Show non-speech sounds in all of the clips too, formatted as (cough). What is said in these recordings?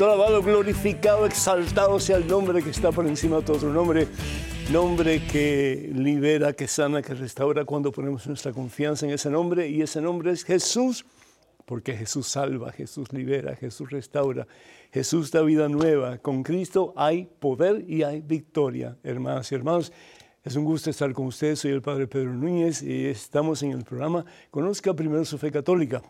Alabado, glorificado, exaltado sea el nombre que está por encima de todo otro nombre. Nombre que libera, que sana, que restaura cuando ponemos nuestra confianza en ese nombre. Y ese nombre es Jesús, porque Jesús salva, Jesús libera, Jesús restaura, Jesús da vida nueva. Con Cristo hay poder y hay victoria, hermanas y hermanos. Es un gusto estar con ustedes. Soy el Padre Pedro Núñez y estamos en el programa Conozca primero su fe católica.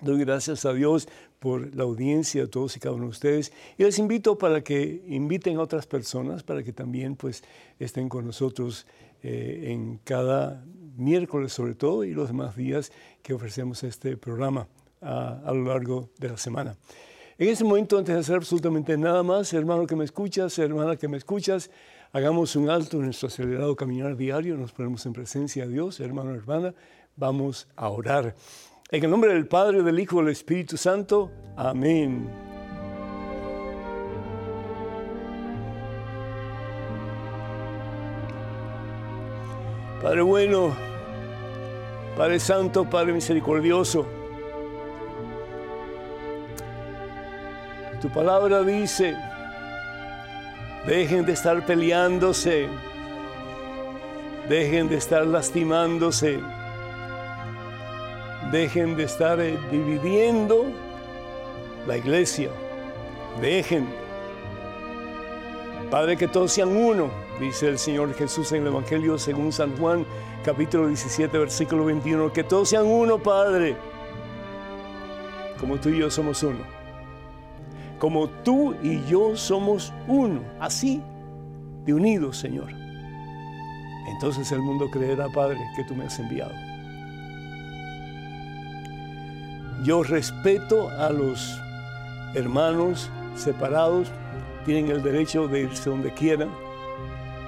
Doy gracias a Dios por la audiencia de todos y cada uno de ustedes y les invito para que inviten a otras personas para que también pues estén con nosotros eh, en cada miércoles sobre todo y los demás días que ofrecemos este programa a, a lo largo de la semana. En este momento, antes de hacer absolutamente nada más, hermano que me escuchas, hermana que me escuchas, hagamos un alto en nuestro acelerado caminar diario, nos ponemos en presencia de Dios, hermano, hermana, vamos a orar. En el nombre del Padre, del Hijo y del Espíritu Santo. Amén. Padre bueno, Padre Santo, Padre misericordioso, tu palabra dice, dejen de estar peleándose, dejen de estar lastimándose Dejen de estar eh, dividiendo la iglesia. Dejen. Padre, que todos sean uno, dice el Señor Jesús en el Evangelio según San Juan, capítulo 17, versículo 21. Que todos sean uno, Padre, como tú y yo somos uno. Como tú y yo somos uno, así de unidos, Señor. Entonces el mundo creerá, Padre, que tú me has enviado. Yo respeto a los hermanos separados, tienen el derecho de irse donde quieran,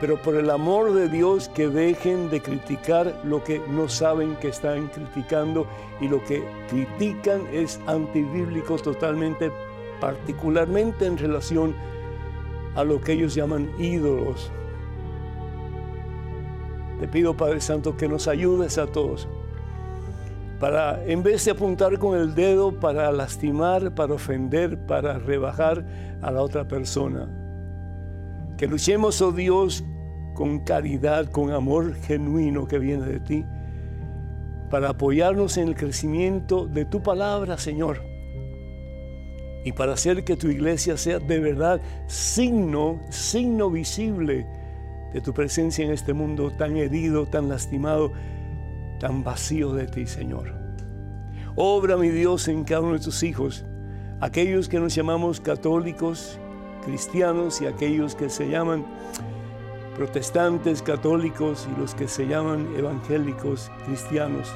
pero por el amor de Dios que dejen de criticar lo que no saben que están criticando y lo que critican es antibíblico totalmente, particularmente en relación a lo que ellos llaman ídolos. Te pido Padre Santo que nos ayudes a todos para en vez de apuntar con el dedo para lastimar, para ofender, para rebajar a la otra persona. Que luchemos, oh Dios, con caridad, con amor genuino que viene de ti, para apoyarnos en el crecimiento de tu palabra, Señor. Y para hacer que tu iglesia sea de verdad signo, signo visible de tu presencia en este mundo tan herido, tan lastimado, tan vacío de ti, Señor. Obra, mi Dios, en cada uno de tus hijos, aquellos que nos llamamos católicos, cristianos y aquellos que se llaman protestantes católicos y los que se llaman evangélicos cristianos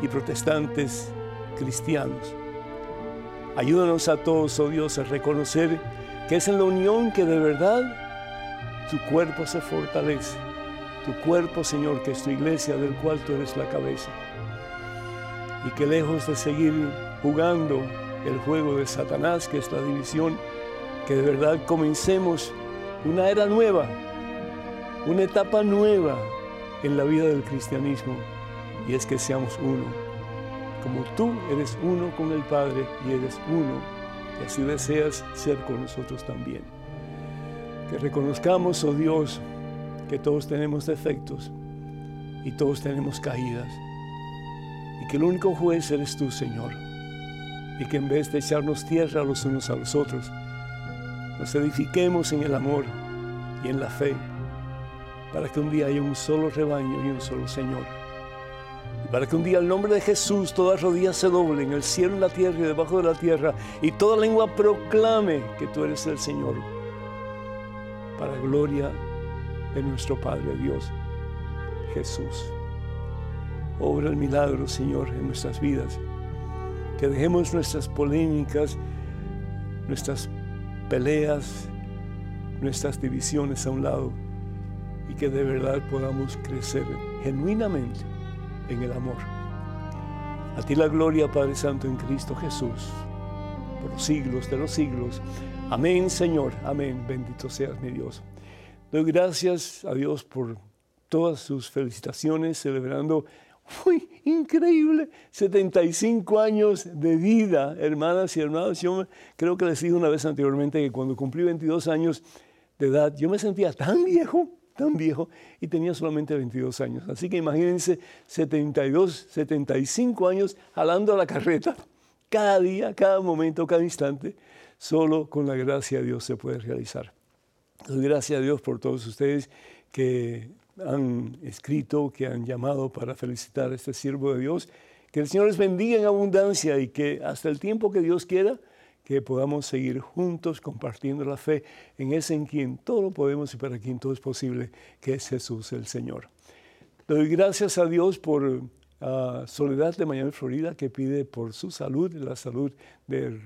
y protestantes cristianos. Ayúdanos a todos, oh Dios, a reconocer que es en la unión que de verdad tu cuerpo se fortalece tu cuerpo, Señor, que es tu iglesia, del cual tú eres la cabeza. Y que lejos de seguir jugando el juego de Satanás, que es la división, que de verdad comencemos una era nueva, una etapa nueva en la vida del cristianismo, y es que seamos uno. Como tú eres uno con el Padre y eres uno, y así deseas ser con nosotros también. Que reconozcamos, oh Dios, que todos tenemos defectos y todos tenemos caídas. Y que el único juez eres tú, Señor. Y que en vez de echarnos tierra los unos a los otros, nos edifiquemos en el amor y en la fe, para que un día haya un solo rebaño y un solo Señor. Y para que un día el nombre de Jesús todas rodillas se doblen en el cielo, en la tierra y debajo de la tierra, y toda lengua proclame que tú eres el Señor, para gloria de nuestro Padre Dios, Jesús. Obra el milagro, Señor, en nuestras vidas. Que dejemos nuestras polémicas, nuestras peleas, nuestras divisiones a un lado y que de verdad podamos crecer genuinamente en el amor. A ti la gloria, Padre Santo, en Cristo Jesús, por los siglos de los siglos. Amén, Señor. Amén. Bendito seas mi Dios. Doy gracias a Dios por todas sus felicitaciones, celebrando Uy, increíble, 75 años de vida, hermanas y hermanos. Yo creo que les dije una vez anteriormente que cuando cumplí 22 años de edad, yo me sentía tan viejo, tan viejo, y tenía solamente 22 años. Así que imagínense 72, 75 años jalando la carreta, cada día, cada momento, cada instante, solo con la gracia de Dios se puede realizar. Gracias a Dios por todos ustedes que han escrito, que han llamado para felicitar a este siervo de Dios. Que el Señor les bendiga en abundancia y que hasta el tiempo que Dios quiera, que podamos seguir juntos compartiendo la fe en ese en quien todo lo podemos y para quien todo es posible, que es Jesús el Señor. Doy gracias a Dios por ah, Soledad de Miami, Florida, que pide por su salud, la salud de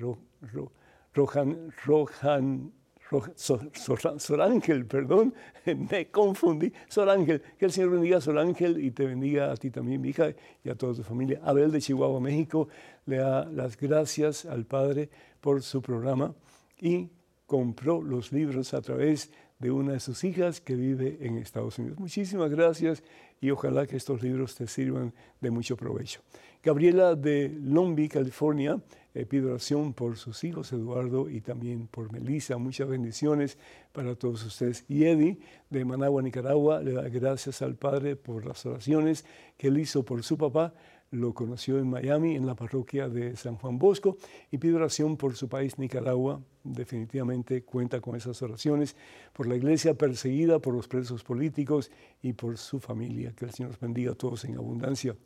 Rohan, Rohan Sor, Ángel, perdón, (laughs) me confundí. Sor Ángel, que el Señor bendiga a Sor Ángel y te bendiga a ti también, mi hija, y a toda tu familia. Abel de Chihuahua, México, le da las gracias al Padre por su programa y compró los libros a través de una de sus hijas que vive en Estados Unidos. Muchísimas gracias y ojalá que estos libros te sirvan de mucho provecho. Gabriela de Long Beach, California, eh, pido oración por sus hijos, Eduardo, y también por Melissa. Muchas bendiciones para todos ustedes. Y Eddie, de Managua, Nicaragua, le da gracias al Padre por las oraciones que él hizo por su papá. Lo conoció en Miami, en la parroquia de San Juan Bosco, y pido oración por su país, Nicaragua. Definitivamente cuenta con esas oraciones, por la iglesia perseguida, por los presos políticos y por su familia. Que el Señor los bendiga a todos en abundancia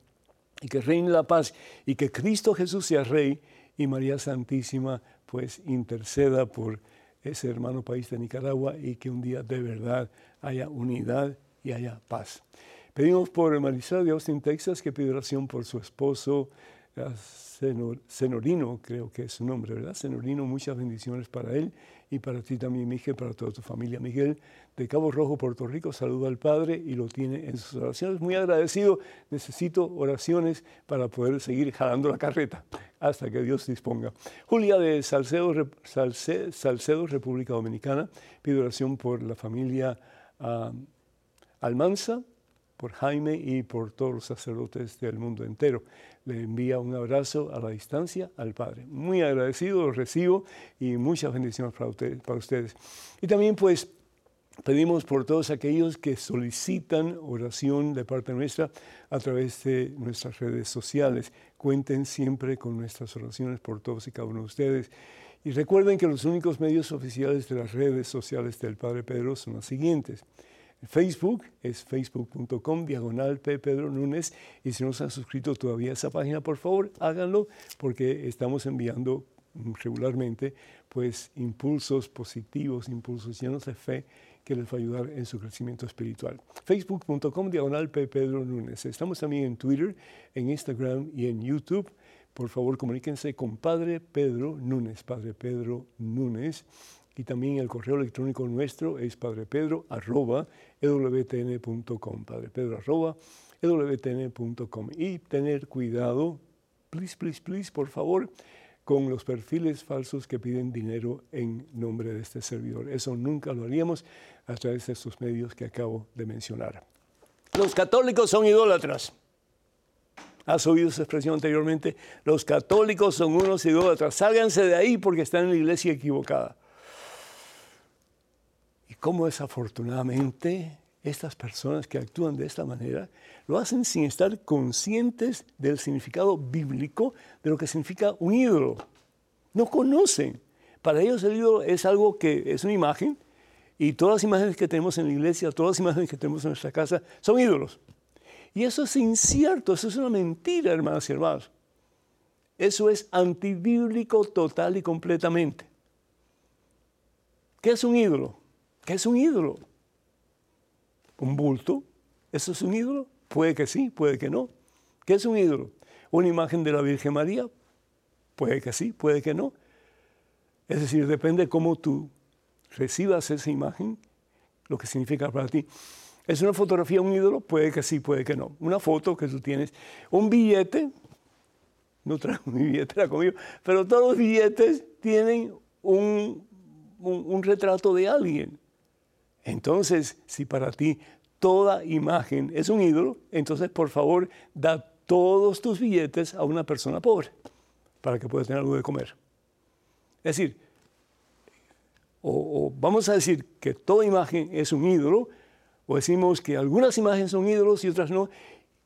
y que reine la paz y que Cristo Jesús sea Rey y María Santísima pues interceda por ese hermano país de Nicaragua y que un día de verdad haya unidad y haya paz. Pedimos por Marisol de Austin, Texas, que pide oración por su esposo, Senorino, creo que es su nombre, ¿verdad? Senorino, muchas bendiciones para él y para ti también, Miguel, para toda tu familia. Miguel, de Cabo Rojo, Puerto Rico, saluda al Padre y lo tiene en sus oraciones. Muy agradecido, necesito oraciones para poder seguir jalando la carreta hasta que Dios disponga. Julia de Salcedo, República Dominicana, pide oración por la familia ah, Almanza, por Jaime y por todos los sacerdotes del mundo entero. Le envía un abrazo a la distancia al Padre. Muy agradecido, lo recibo y muchas bendiciones para ustedes. Para ustedes. Y también pues pedimos por todos aquellos que solicitan oración de parte nuestra a través de nuestras redes sociales. Cuenten siempre con nuestras oraciones por todos y cada uno de ustedes. Y recuerden que los únicos medios oficiales de las redes sociales del Padre Pedro son los siguientes. Facebook es facebook.com diagonal. Pedro Núñez y si no se han suscrito todavía a esa página, por favor háganlo porque estamos enviando regularmente pues impulsos positivos, impulsos llenos de fe que les va a ayudar en su crecimiento espiritual. Facebook.com diagonal. Pedro Núñez. Estamos también en Twitter, en Instagram y en YouTube. Por favor, comuníquense con Padre Pedro Núñez, Padre Pedro Núñez y también el correo electrónico nuestro es padrepedro arroba ewtn.com, padrepedro arroba ewtn.com y tener cuidado, please, please, please, por favor, con los perfiles falsos que piden dinero en nombre de este servidor. Eso nunca lo haríamos a través de estos medios que acabo de mencionar. Los católicos son idólatras. ¿Has oído esa expresión anteriormente? Los católicos son unos idólatras. Sálganse de ahí porque están en la iglesia equivocada cómo desafortunadamente estas personas que actúan de esta manera lo hacen sin estar conscientes del significado bíblico de lo que significa un ídolo. No conocen. Para ellos el ídolo es algo que es una imagen y todas las imágenes que tenemos en la iglesia, todas las imágenes que tenemos en nuestra casa son ídolos. Y eso es incierto, eso es una mentira, hermanas y hermanos. Eso es antibíblico total y completamente. ¿Qué es un ídolo? ¿Qué es un ídolo? ¿Un bulto? ¿Eso es un ídolo? Puede que sí, puede que no. ¿Qué es un ídolo? ¿Una imagen de la Virgen María? Puede que sí, puede que no. Es decir, depende cómo tú recibas esa imagen, lo que significa para ti. ¿Es una fotografía un ídolo? Puede que sí, puede que no. Una foto que tú tienes, un billete, no traigo mi billetera conmigo, pero todos los billetes tienen un retrato de alguien. Entonces, si para ti toda imagen es un ídolo, entonces por favor da todos tus billetes a una persona pobre para que pueda tener algo de comer. Es decir, o, vamos a decir que toda imagen es un ídolo, o decimos que algunas imágenes son ídolos y otras no.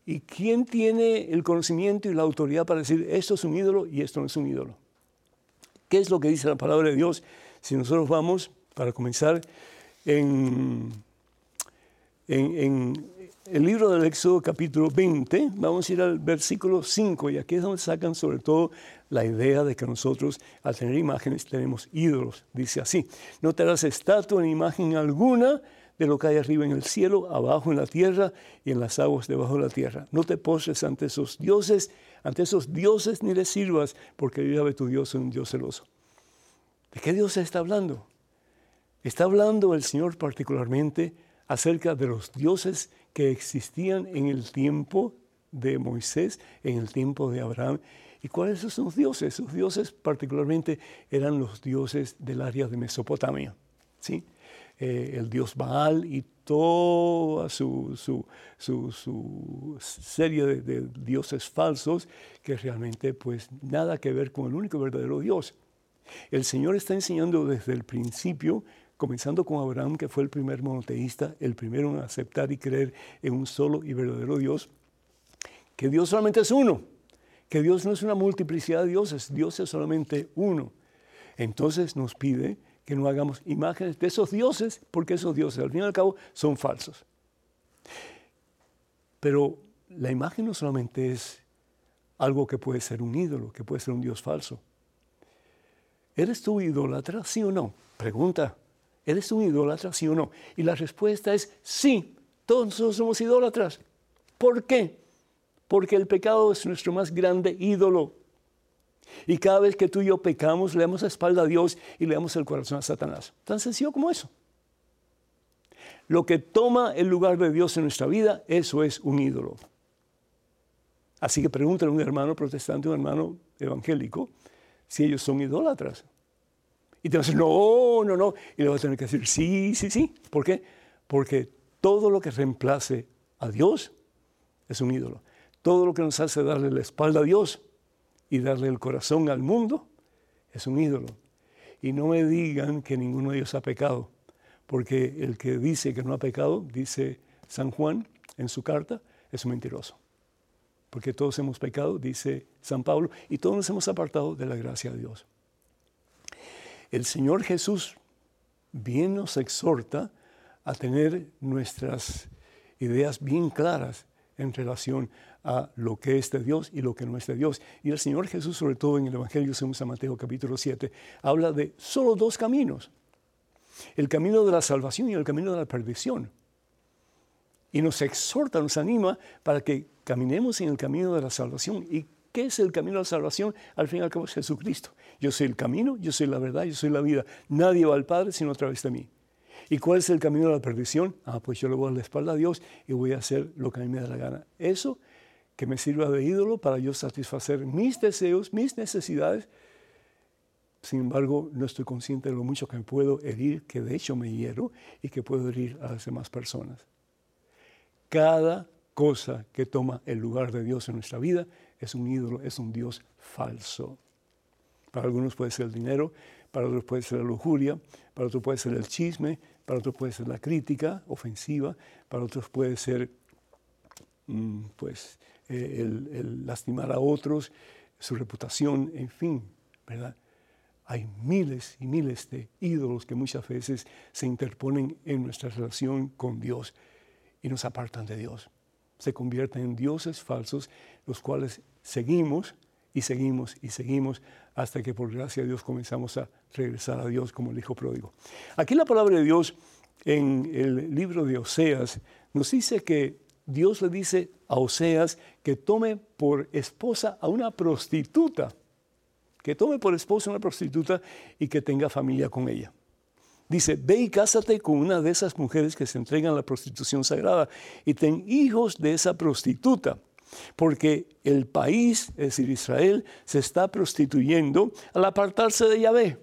¿Y quién tiene el conocimiento y la autoridad para decir esto es un ídolo y esto no es un ídolo? ¿Qué es lo que dice la palabra de Dios? Si nosotros vamos, para comenzar, en, el libro del Éxodo capítulo 20, vamos a ir al versículo 5 y aquí es donde sacan sobre todo la idea de que nosotros al tener imágenes tenemos ídolos. Dice así, no te harás estatua ni imagen alguna de lo que hay arriba en el cielo, abajo en la tierra y en las aguas debajo de la tierra. No te postres ante esos dioses, ante esos dioses ni les sirvas, porque yo tu Dios es un Dios celoso. ¿De qué Dios está hablando? Está hablando el Señor particularmente acerca de los dioses que existían en el tiempo de Moisés, en el tiempo de Abraham. ¿Y cuáles son sus dioses? Sus dioses particularmente eran los dioses del área de Mesopotamia. ¿sí? Eh, el dios Baal y toda su, serie de, de, dioses falsos que realmente pues nada que ver con el único verdadero Dios. El Señor está enseñando desde el principio comenzando con Abraham, que fue el primer monoteísta, el primero en aceptar y creer en un solo y verdadero Dios, que Dios solamente es uno, que Dios no es una multiplicidad de dioses, Dios es solamente uno. Entonces nos pide que no hagamos imágenes de esos dioses, porque esos dioses al fin y al cabo son falsos. Pero la imagen no solamente es algo que puede ser un ídolo, que puede ser un dios falso. ¿Eres tú idólatra, sí o no? Pregunta. ¿Eres un idólatra, sí o no? Y la respuesta es sí, todos nosotros somos idólatras. ¿Por qué? Porque el pecado es nuestro más grande ídolo. Y cada vez que tú y yo pecamos, le damos la espalda a Dios y le damos el corazón a Satanás. Tan sencillo como eso. Lo que toma el lugar de Dios en nuestra vida, eso es un ídolo. Así que pregúntale a un hermano protestante, un hermano evangélico, si ellos son idólatras. Y te vas a decir, no, no, no. Y le vas a tener que decir, sí, sí, sí. ¿Por qué? Porque todo lo que reemplace a Dios es un ídolo. Todo lo que nos hace darle la espalda a Dios y darle el corazón al mundo es un ídolo. Y no me digan que ninguno de ellos ha pecado, porque el que dice que no ha pecado, dice San Juan en su carta, es un mentiroso. Porque todos hemos pecado, dice San Pablo, y todos nos hemos apartado de la gracia de Dios. El Señor Jesús bien nos exhorta a tener nuestras ideas bien claras en relación a lo que es de Dios y lo que no es de Dios. Y el Señor Jesús, sobre todo en el Evangelio según San Mateo capítulo 7, habla de solo dos caminos. El camino de la salvación y el camino de la perdición. Y nos exhorta, nos anima para que caminemos en el camino de la salvación y ¿Qué es el camino a la salvación? Al fin y al cabo es Jesucristo. Yo soy el camino, yo soy la verdad, yo soy la vida. Nadie va al Padre sino a través de mí. ¿Y cuál es el camino a la perdición? Ah, pues yo le voy a la espalda a Dios y voy a hacer lo que a mí me da la gana. Eso que me sirva de ídolo para yo satisfacer mis deseos, mis necesidades. Sin embargo, no estoy consciente de lo mucho que me puedo herir, que de hecho me hiero y que puedo herir a las demás personas. Cada cosa que toma el lugar de Dios en nuestra vida es un ídolo, es un Dios falso. Para algunos puede ser el dinero, para otros puede ser la lujuria, para otros puede ser el chisme, para otros puede ser la crítica ofensiva, para otros puede ser mm, pues, eh, el, lastimar a otros, su reputación, en fin, ¿verdad? Hay miles y miles de ídolos que muchas veces se interponen en nuestra relación con Dios y nos apartan de Dios. Se convierten en dioses falsos, los cuales seguimos y seguimos y seguimos hasta que por gracia de Dios comenzamos a regresar a Dios como el Hijo pródigo. Aquí la palabra de Dios en el libro de Oseas nos dice que Dios le dice a Oseas que tome por esposa a una prostituta, que tome por esposa a una prostituta y que tenga familia con ella. Dice, ve y cásate con una de esas mujeres que se entregan a la prostitución sagrada y ten hijos de esa prostituta porque el país, es decir, Israel, se está prostituyendo al apartarse de Yahvé.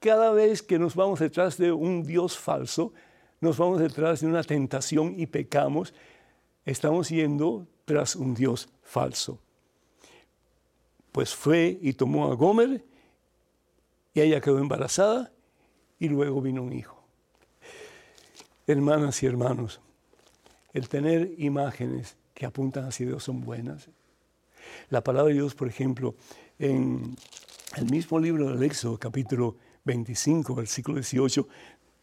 Cada vez que nos vamos detrás de un Dios falso, nos vamos detrás de una tentación y pecamos, estamos yendo tras un Dios falso. Pues fue y tomó a Gomer y ella quedó embarazada y luego vino un hijo. Hermanas y hermanos, el tener imágenes que apuntan hacia Dios son buenas. La palabra de Dios, por ejemplo, en el mismo libro del Éxodo, capítulo 25, versículo 18,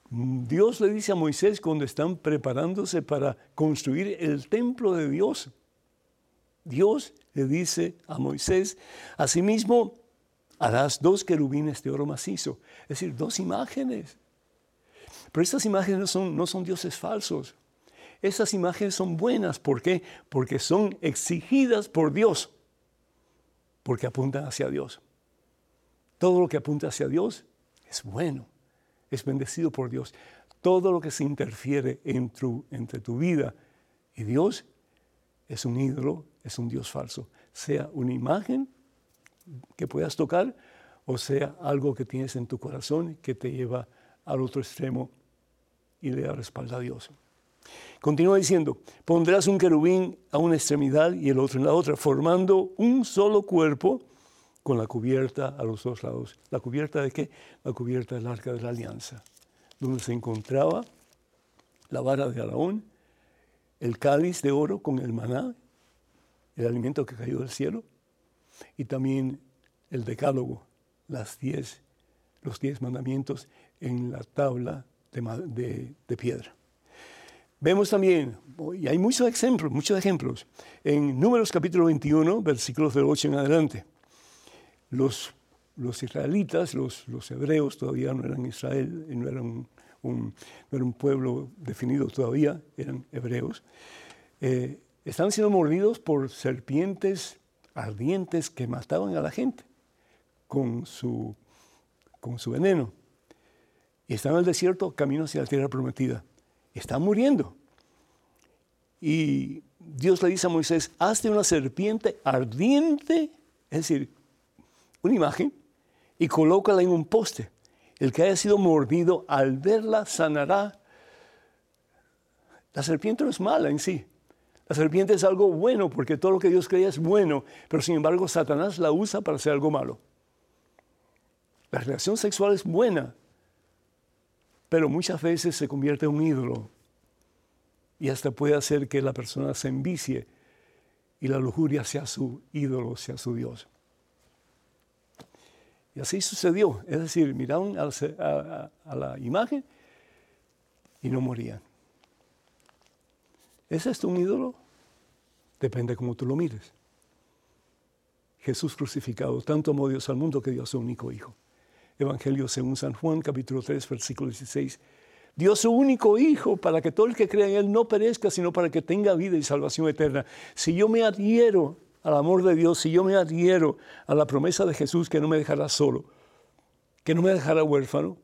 Dios le dice a Moisés cuando están preparándose para construir el templo de Dios. Dios le dice a Moisés, asimismo harás dos querubines de oro macizo, es decir, dos imágenes. Pero estas imágenes no son, no son dioses falsos. Estas imágenes son buenas. ¿Por qué? Porque son exigidas por Dios. Porque apuntan hacia Dios. Todo lo que apunta hacia Dios es bueno, es bendecido por Dios. Todo lo que se interfiere entre tu vida y Dios es un ídolo, es un Dios falso. Sea una imagen que puedas tocar o sea algo que tienes en tu corazón que te lleva al otro extremo y le da respaldo a Dios. Continúa diciendo, pondrás un querubín a una extremidad y el otro en la otra, formando un solo cuerpo con la cubierta a los dos lados. ¿La cubierta de qué? La cubierta del arca de la alianza, donde se encontraba la vara de Araón, el cáliz de oro con el maná, el alimento que cayó del cielo, y también el decálogo, los diez mandamientos en la tabla de piedra. Vemos también, y hay muchos ejemplos, muchos ejemplos, en Números capítulo 21, versículos del 8 en adelante los, los israelitas, los, los, hebreos todavía no eran Israel, no eran un, no un pueblo definido todavía, eran hebreos, eh, estaban siendo mordidos por serpientes ardientes que mataban a la gente con su, con su veneno. Y estaban en el desierto, camino hacia la tierra prometida. Están muriendo. Y Dios le dice a Moisés, hazte una serpiente ardiente, es decir, una imagen y colócala en un poste. El que haya sido mordido al verla sanará. La serpiente no es mala en sí. La serpiente es algo bueno porque todo lo que Dios crea es bueno, pero sin embargo Satanás la usa para hacer algo malo. La relación sexual es buena, pero muchas veces se convierte en un ídolo y hasta puede hacer que la persona se envicie y la lujuria sea su ídolo, sea su Dios. Y así sucedió. Es decir, miraron a, la imagen y no morían. ¿Es esto un ídolo? Depende de cómo tú lo mires. Jesús crucificado, tanto amó Dios al mundo que dio a su único Hijo. Evangelio según San Juan, capítulo 3, versículo 16. Dio su único Hijo para que todo el que crea en Él no perezca, sino para que tenga vida y salvación eterna. Si yo me adhiero al amor de Dios, si yo me adhiero a la promesa de Jesús que no me dejará solo, que no me dejará huérfano,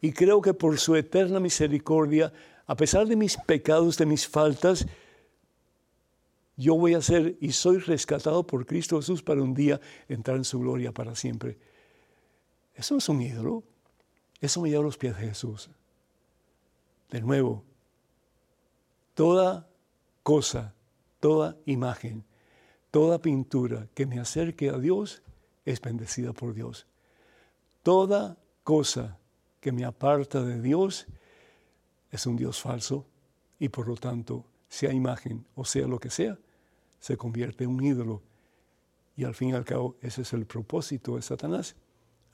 y creo que por su eterna misericordia, a pesar de mis pecados, de mis faltas, yo voy a ser y soy rescatado por Cristo Jesús para un día entrar en su gloria para siempre. Eso es un ídolo. Eso me lleva a los pies de Jesús. De nuevo, toda cosa, toda imagen Toda pintura que me acerque a Dios es bendecida por Dios. Toda cosa que me aparta de Dios es un Dios falso y por lo tanto, sea imagen o sea lo que sea, se convierte en un ídolo. Y al fin y al cabo, ese es el propósito de Satanás,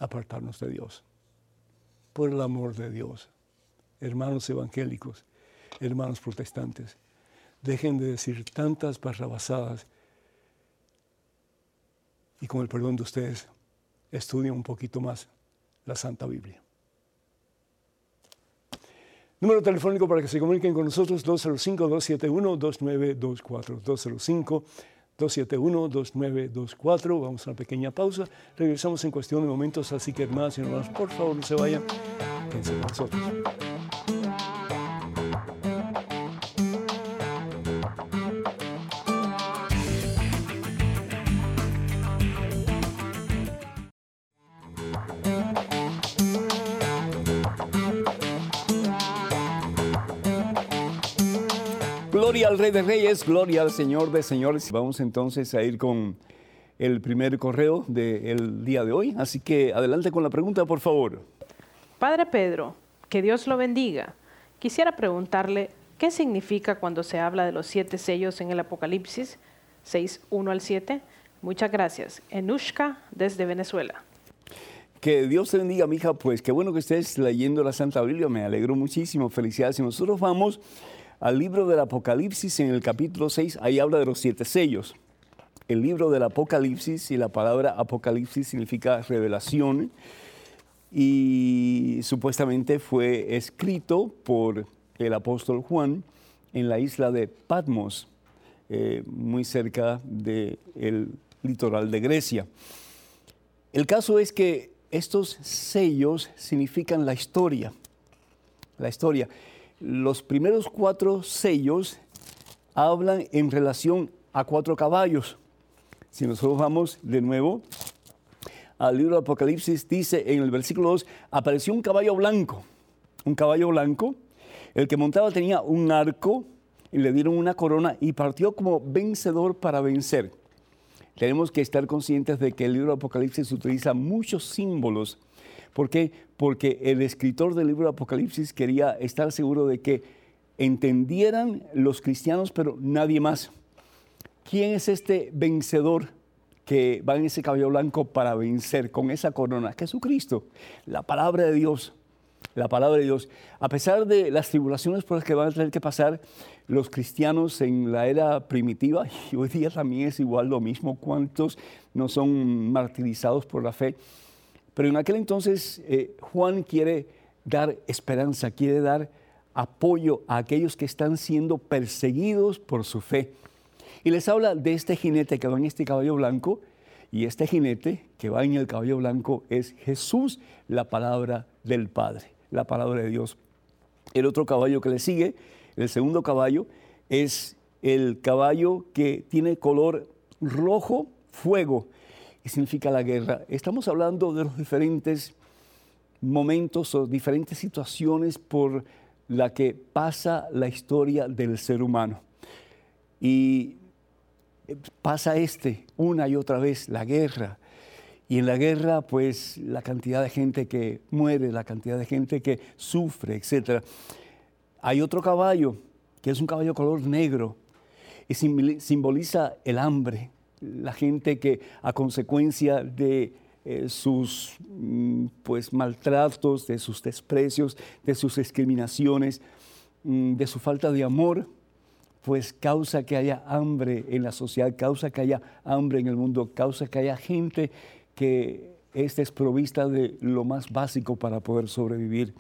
apartarnos de Dios. Por el amor de Dios, hermanos evangélicos, hermanos protestantes, dejen de decir tantas barrabasadas y con el perdón de ustedes, estudien un poquito más la Santa Biblia. Número telefónico para que se comuniquen con nosotros, 205-271-2924. 205-271-2924. Vamos a una pequeña pausa. Regresamos en cuestión de momentos, así que hermanos y hermanos, por favor no se vayan. Quédense con nosotros. Al Rey de Reyes, gloria al Señor de Señores. Vamos entonces a ir con el primer correo del día de hoy. Así que adelante con la pregunta, por favor. Padre Pedro, que Dios lo bendiga. Quisiera preguntarle qué significa cuando se habla de los siete sellos en el Apocalipsis 6, 1 al 7. Muchas gracias. Enushka, desde Venezuela. Que Dios te bendiga, mija. Pues qué bueno que estés leyendo la Santa Biblia. Me alegro muchísimo. Felicidades. Y nosotros vamos al libro del Apocalipsis en el capítulo 6, ahí habla de los siete sellos. El libro del Apocalipsis y la palabra Apocalipsis significa revelación y supuestamente fue escrito por el apóstol Juan en la isla de Patmos, eh, muy cerca del litoral de Grecia. El caso es que estos sellos significan la historia, la historia los primeros cuatro sellos hablan en relación a cuatro caballos. Si nosotros vamos de nuevo al libro de Apocalipsis, dice en el versículo 2, apareció un caballo blanco, un caballo blanco, el que montaba tenía un arco y le dieron una corona y partió como vencedor para vencer. Tenemos que estar conscientes de que el libro de Apocalipsis utiliza muchos símbolos ¿Por qué? Porque el escritor del libro de Apocalipsis quería estar seguro de que entendieran los cristianos, pero nadie más. ¿Quién es este vencedor que va en ese cabello blanco para vencer con esa corona? Jesucristo, la palabra de Dios. La palabra de Dios. A pesar de las tribulaciones por las que van a tener que pasar los cristianos en la era primitiva, (laughs) y hoy día también es igual lo mismo, ¿cuántos no son martirizados por la fe? Pero en aquel entonces eh, Juan quiere dar esperanza, quiere dar apoyo a aquellos que están siendo perseguidos por su fe. Y les habla de este jinete que va en este caballo blanco, y este jinete que va en el caballo blanco es Jesús, la palabra del Padre, la palabra de Dios. El otro caballo que le sigue, el segundo caballo, es el caballo que tiene color rojo fuego y significa la guerra. Estamos hablando de los diferentes momentos o diferentes situaciones por la que pasa la historia del ser humano. Y pasa este una y otra vez, la guerra. Y en la guerra, pues la cantidad de gente que muere, la cantidad de gente que sufre, etc. Hay otro caballo, que es un caballo color negro, y simboliza el hambre, la gente que a consecuencia de eh, sus mm, pues, maltratos, de sus desprecios, de sus discriminaciones, mm, de su falta de amor, pues causa que haya hambre en la sociedad, causa que haya hambre en el mundo, causa que haya gente que es desprovista de lo más básico para poder sobrevivir.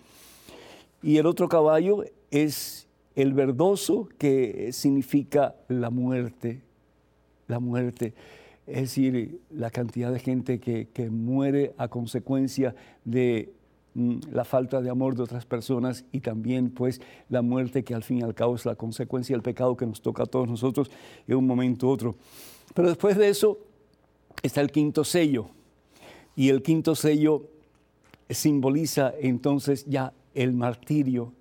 Y el otro caballo es el verdoso, que significa la muerte, la muerte. Es decir, la cantidad de gente que, muere a consecuencia de mm, la falta de amor de otras personas y también pues la muerte que al fin y al cabo es la consecuencia del pecado que nos toca a todos nosotros en un momento u otro. Pero después de eso está el quinto sello y el quinto sello simboliza entonces ya el martirio,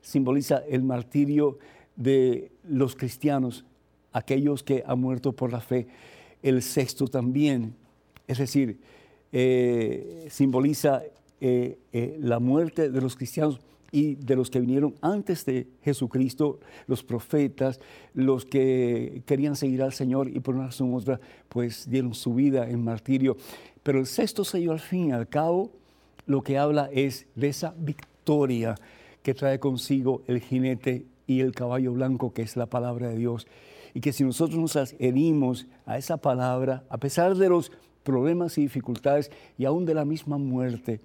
simboliza el martirio de los cristianos aquellos que han muerto por la fe. El sexto también, es decir, eh, simboliza eh, eh, la muerte de los cristianos y de los que vinieron antes de Jesucristo, los profetas, los que querían seguir al Señor y por una razón u otra, pues dieron su vida en martirio. Pero el sexto sello, al fin y al cabo, lo que habla es de esa victoria que trae consigo el jinete y el caballo blanco, que es la palabra de Dios y que si nosotros nos adherimos a esa palabra, a pesar de los problemas y dificultades y aún de la misma muerte,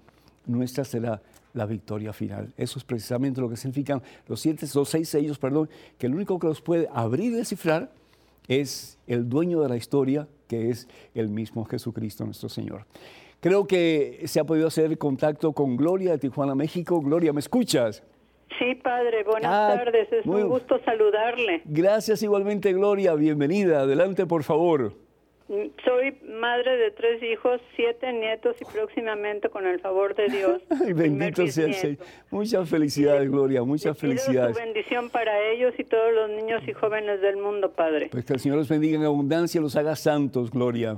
nuestra será la victoria final. Eso es precisamente lo que significan los, siete, los seis sellos, perdón, que el único que los puede abrir y descifrar es el dueño de la historia, que es el mismo Jesucristo nuestro Señor. Creo que se ha podido hacer contacto con Gloria de Tijuana, México. Gloria, ¿me escuchas? Sí, padre, buenas ah, tardes, es un gusto saludarle. Gracias igualmente, Gloria, bienvenida, adelante por favor. Soy madre de tres hijos, siete nietos y próximamente, con el favor de Dios. (laughs) Ay, bendito sea el Señor. Muchas felicidades, Gloria, muchas felicidades. Bendición para ellos y todos los niños y jóvenes del mundo, Padre. Pues que el Señor los bendiga en abundancia, los haga santos, Gloria.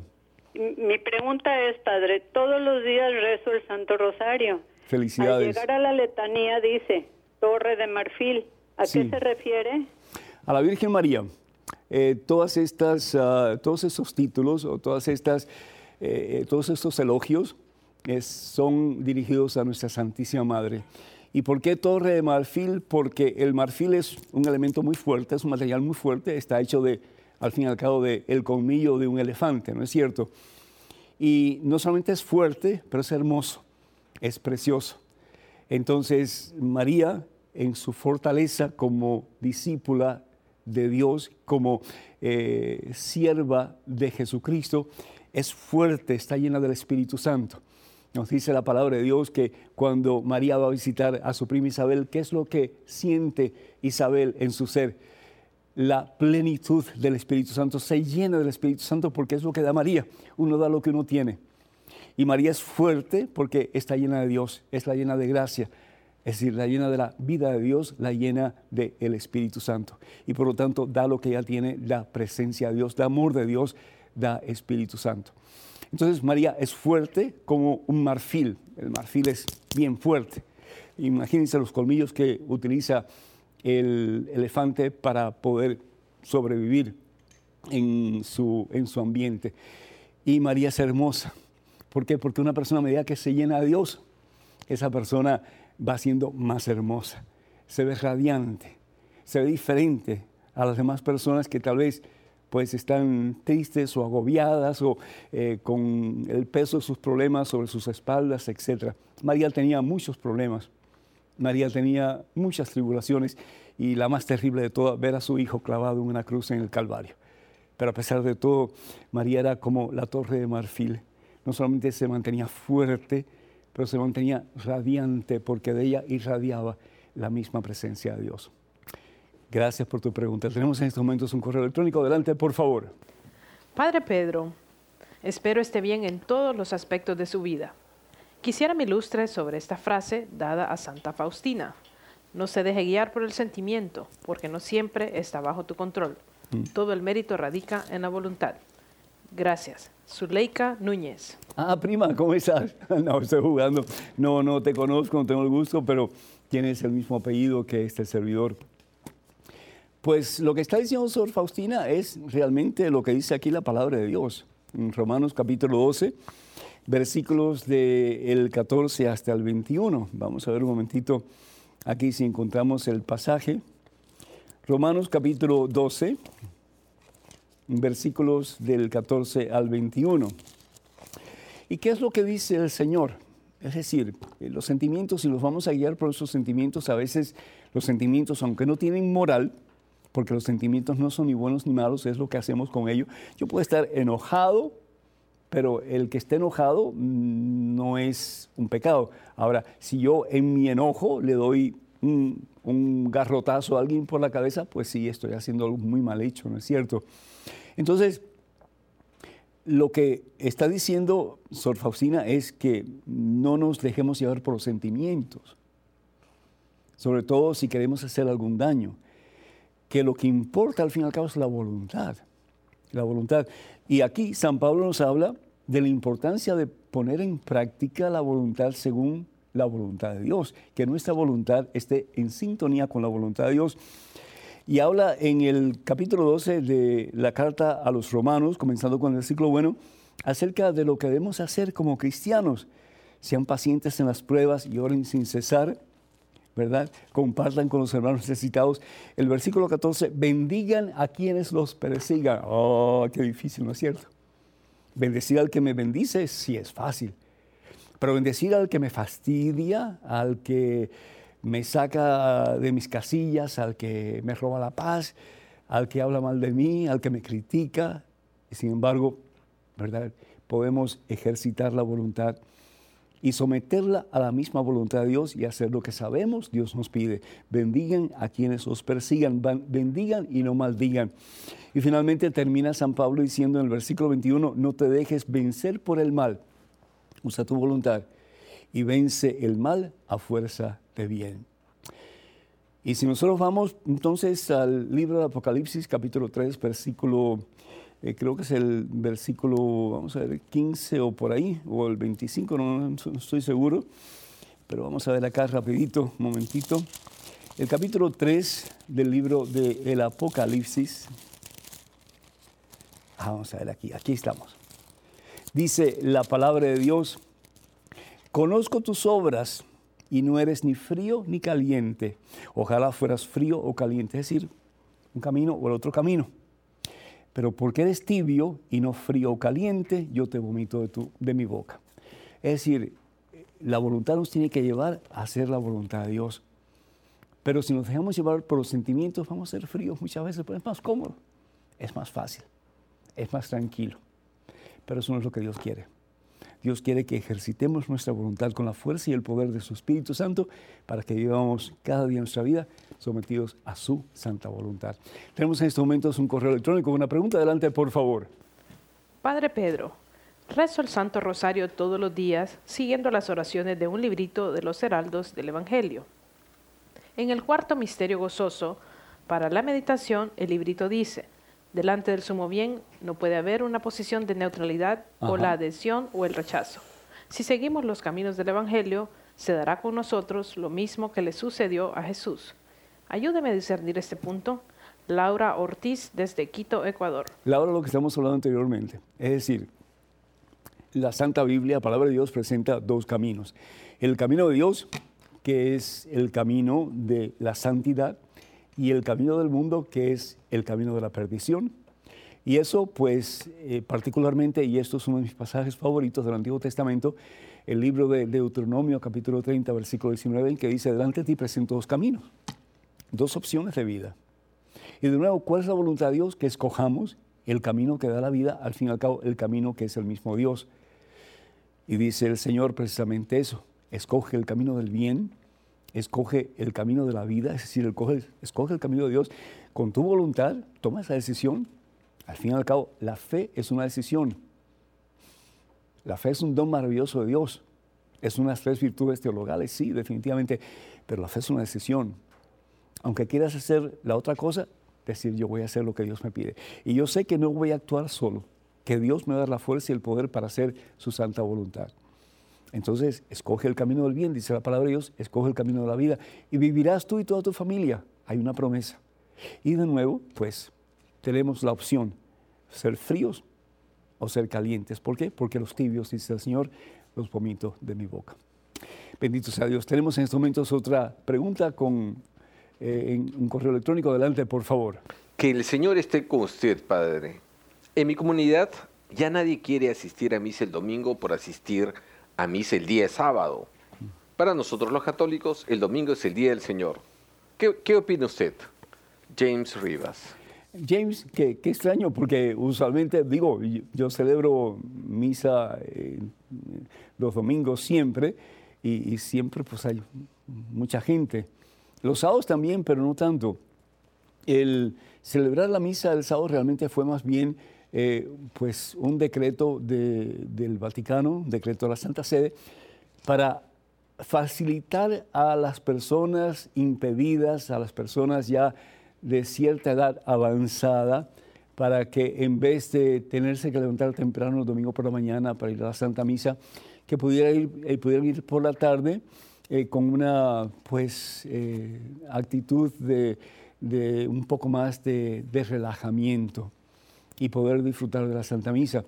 Mi pregunta es, Padre, todos los días rezo el Santo Rosario. Felicidades. Al llegar a la letanía dice, Torre de Marfil. ¿A qué se refiere? A la Virgen María. Eh, todas estas, ah, todos estos títulos o todas estas, eh, todos estos elogios son dirigidos a nuestra Santísima Madre. ¿Y por qué torre de marfil? Porque el marfil es un elemento muy fuerte, es un material muy fuerte, está hecho de, al fin y al cabo, de el colmillo de un elefante, ¿no es cierto? Y no solamente es fuerte, pero es hermoso, es precioso. Entonces, María, en su fortaleza como discípula de Dios, como eh, sierva de Jesucristo, es fuerte, está llena del Espíritu Santo. Nos dice la palabra de Dios que cuando María va a visitar a su prima Isabel, ¿qué es lo que siente Isabel en su ser? La plenitud del Espíritu Santo, se llena del Espíritu Santo porque es lo que da María. Uno da lo que uno tiene. Y María es fuerte porque está llena de Dios, es la llena de gracia, es decir, la llena de la vida de Dios, la llena del Espíritu Santo. Y por lo tanto da lo que ya tiene, da presencia de Dios, da amor de Dios, da Espíritu Santo. Entonces María es fuerte como un marfil. El marfil es bien fuerte. Imagínense los colmillos que utiliza el elefante para poder sobrevivir en su, en su ambiente. Y María es hermosa. ¿Por qué? Porque una persona a medida que se llena de Dios, esa persona va siendo más hermosa, se ve radiante, se ve diferente a las demás personas que tal vez pues están tristes o agobiadas o eh, con el peso de sus problemas sobre sus espaldas, etc. María tenía muchos problemas, María tenía muchas tribulaciones y la más terrible de todas, ver a su hijo clavado en una cruz en el Calvario. Pero a pesar de todo, María era como la torre de marfil. No solamente se mantenía fuerte, pero se mantenía radiante porque de ella irradiaba la misma presencia de Dios. Gracias por tu pregunta. Tenemos en estos momentos un correo electrónico. Adelante, por favor. Padre Pedro, espero esté bien en todos los aspectos de su vida. Quisiera me ilustre sobre esta frase dada a Santa Faustina. No se deje guiar por el sentimiento, porque no siempre está bajo tu control. Mm. Todo el mérito radica en la voluntad. Gracias. Zuleika Núñez. Ah, prima, ¿cómo estás? (laughs) No, estoy jugando. No, no te conozco, no tengo el gusto, pero tienes el mismo apellido que este servidor. Pues lo que está diciendo Sor Faustina es realmente lo que dice aquí la palabra de Dios. Romanos capítulo 12, versículos del 14 hasta el 21. Vamos a ver un momentito aquí si encontramos el pasaje. Romanos capítulo 12, versículos del 14 al 21. ¿Y qué es lo que dice el Señor? Es decir, eh, los sentimientos, si los vamos a guiar por esos sentimientos, a veces los sentimientos, aunque no tienen moral, porque los sentimientos no son ni buenos ni malos, es lo que hacemos con ellos. Yo puedo estar enojado, pero el que esté enojado mm, no es un pecado. Ahora, si yo en mi enojo le doy un, garrotazo a alguien por la cabeza, pues sí, estoy haciendo algo muy mal hecho, ¿no es cierto? Entonces, lo que está diciendo Sor Faustina es que no nos dejemos llevar por los sentimientos, sobre todo si queremos hacer algún daño, que lo que importa al fin y al cabo es la voluntad, la voluntad. Y aquí San Pablo nos habla de la importancia de poner en práctica la voluntad según la voluntad de Dios, que nuestra voluntad esté en sintonía con la voluntad de Dios y habla en el capítulo 12 de la carta a los romanos, comenzando con el ciclo bueno, acerca de lo que debemos hacer como cristianos. Sean pacientes en las pruebas y oren sin cesar, ¿verdad? Compartan con los hermanos necesitados. El versículo 14, bendigan a quienes los persigan. Oh, qué difícil, ¿no es cierto? Bendecir al que me bendice sí es fácil, pero bendecir al que me fastidia, al que me saca de mis casillas, al que me roba la paz, al que habla mal de mí, al que me critica. Y sin embargo, ¿verdad? Podemos ejercitar la voluntad y someterla a la misma voluntad de Dios y hacer lo que sabemos Dios nos pide. Bendigan a quienes os persigan, bendigan y no maldigan. Y finalmente termina San Pablo diciendo en el versículo 21, no te dejes vencer por el mal, usa tu voluntad y vence el mal a fuerza de bien. Y si nosotros vamos entonces al libro de Apocalipsis capítulo 3, versículo eh, creo que es el versículo, vamos a ver, 15 o por ahí, o el 25, no, estoy seguro, pero vamos a ver acá rapidito, un momentito. El capítulo 3 del libro del el Apocalipsis, ah, vamos a ver aquí, aquí estamos. Dice la palabra de Dios, conozco tus obras y no eres ni frío ni caliente. Ojalá fueras frío o caliente, es decir, un camino o el otro camino pero porque eres tibio y no frío o caliente, yo te vomito de, tu, de mi boca. Es decir, la voluntad nos tiene que llevar a hacer la voluntad de Dios. Pero si nos dejamos llevar por los sentimientos, vamos a ser fríos muchas veces, pero es más cómodo, es más fácil, es más tranquilo. Pero eso no es lo que Dios quiere. Dios quiere que ejercitemos nuestra voluntad con la fuerza y el poder de su Espíritu Santo para que vivamos cada día nuestra vida sometidos a su santa voluntad. Tenemos en estos momentos un correo electrónico. Una pregunta, adelante, por favor. Padre Pedro, rezo el Santo Rosario todos los días siguiendo las oraciones de un librito de los heraldos del Evangelio. En el cuarto misterio gozoso, para la meditación, el librito dice, delante del sumo bien no puede haber una posición de neutralidad o la adhesión o el rechazo. Si seguimos los caminos del Evangelio, se dará con nosotros lo mismo que le sucedió a Jesús. Ayúdeme a discernir este punto. Laura Ortiz desde Quito, Ecuador. Laura, lo que estamos hablando anteriormente, es decir, la Santa Biblia, la palabra de Dios, presenta dos caminos. El camino de Dios, que es el camino de la santidad, y el camino del mundo, que es el camino de la perdición. Y eso, pues, eh, particularmente, y esto es uno de mis pasajes favoritos del Antiguo Testamento, el libro de Deuteronomio, capítulo 30, versículo 19, que dice, delante de ti presento dos caminos dos opciones de vida. Y de nuevo, ¿cuál es la voluntad de Dios? Que escojamos el camino que da la vida, al fin y al cabo, el camino que es el mismo Dios. Y dice el Señor precisamente eso, escoge el camino del bien, escoge el camino de la vida, es decir, escoge, escoge el camino de Dios. Con tu voluntad, toma esa decisión. Al fin y al cabo, la fe es una decisión. La fe es un don maravilloso de Dios. Es unas tres virtudes teologales, sí, definitivamente, pero la fe es una decisión aunque quieras hacer la otra cosa, decir yo voy a hacer lo que Dios me pide. Y yo sé que no voy a actuar solo, que Dios me va a dar la fuerza y el poder para hacer su santa voluntad. Entonces, escoge el camino del bien, dice la palabra de Dios, escoge el camino de la vida y vivirás tú y toda tu familia. Hay una promesa. Y de nuevo, pues, tenemos la opción, ser fríos o ser calientes. ¿Por qué? Porque los tibios, dice el Señor, los vomito de mi boca. Bendito sea Dios. Tenemos en estos momentos otra pregunta con eh, un correo electrónico. Adelante, por favor. Que el Señor esté con usted, Padre. En mi comunidad ya nadie quiere asistir a misa el domingo por asistir a misa el día sábado. Para nosotros los católicos, el domingo es el día del Señor. ¿Qué, opina usted? James Rivas. James, qué, extraño, porque usualmente, digo, yo, celebro misa eh, los domingos siempre y, y, siempre pues hay mucha gente. Los sábados también, pero no tanto. El celebrar la misa del sábado realmente fue más bien eh, pues un decreto del Vaticano, decreto de la Santa Sede, para facilitar a las personas impedidas, a las personas ya de cierta edad avanzada, para que en vez de tenerse que levantar temprano el domingo por la mañana para ir a la Santa Misa, que pudiera ir, eh, pudieran ir por la tarde eh, con una pues, actitud de, un poco más de, relajamiento y poder disfrutar de la Santa Misa.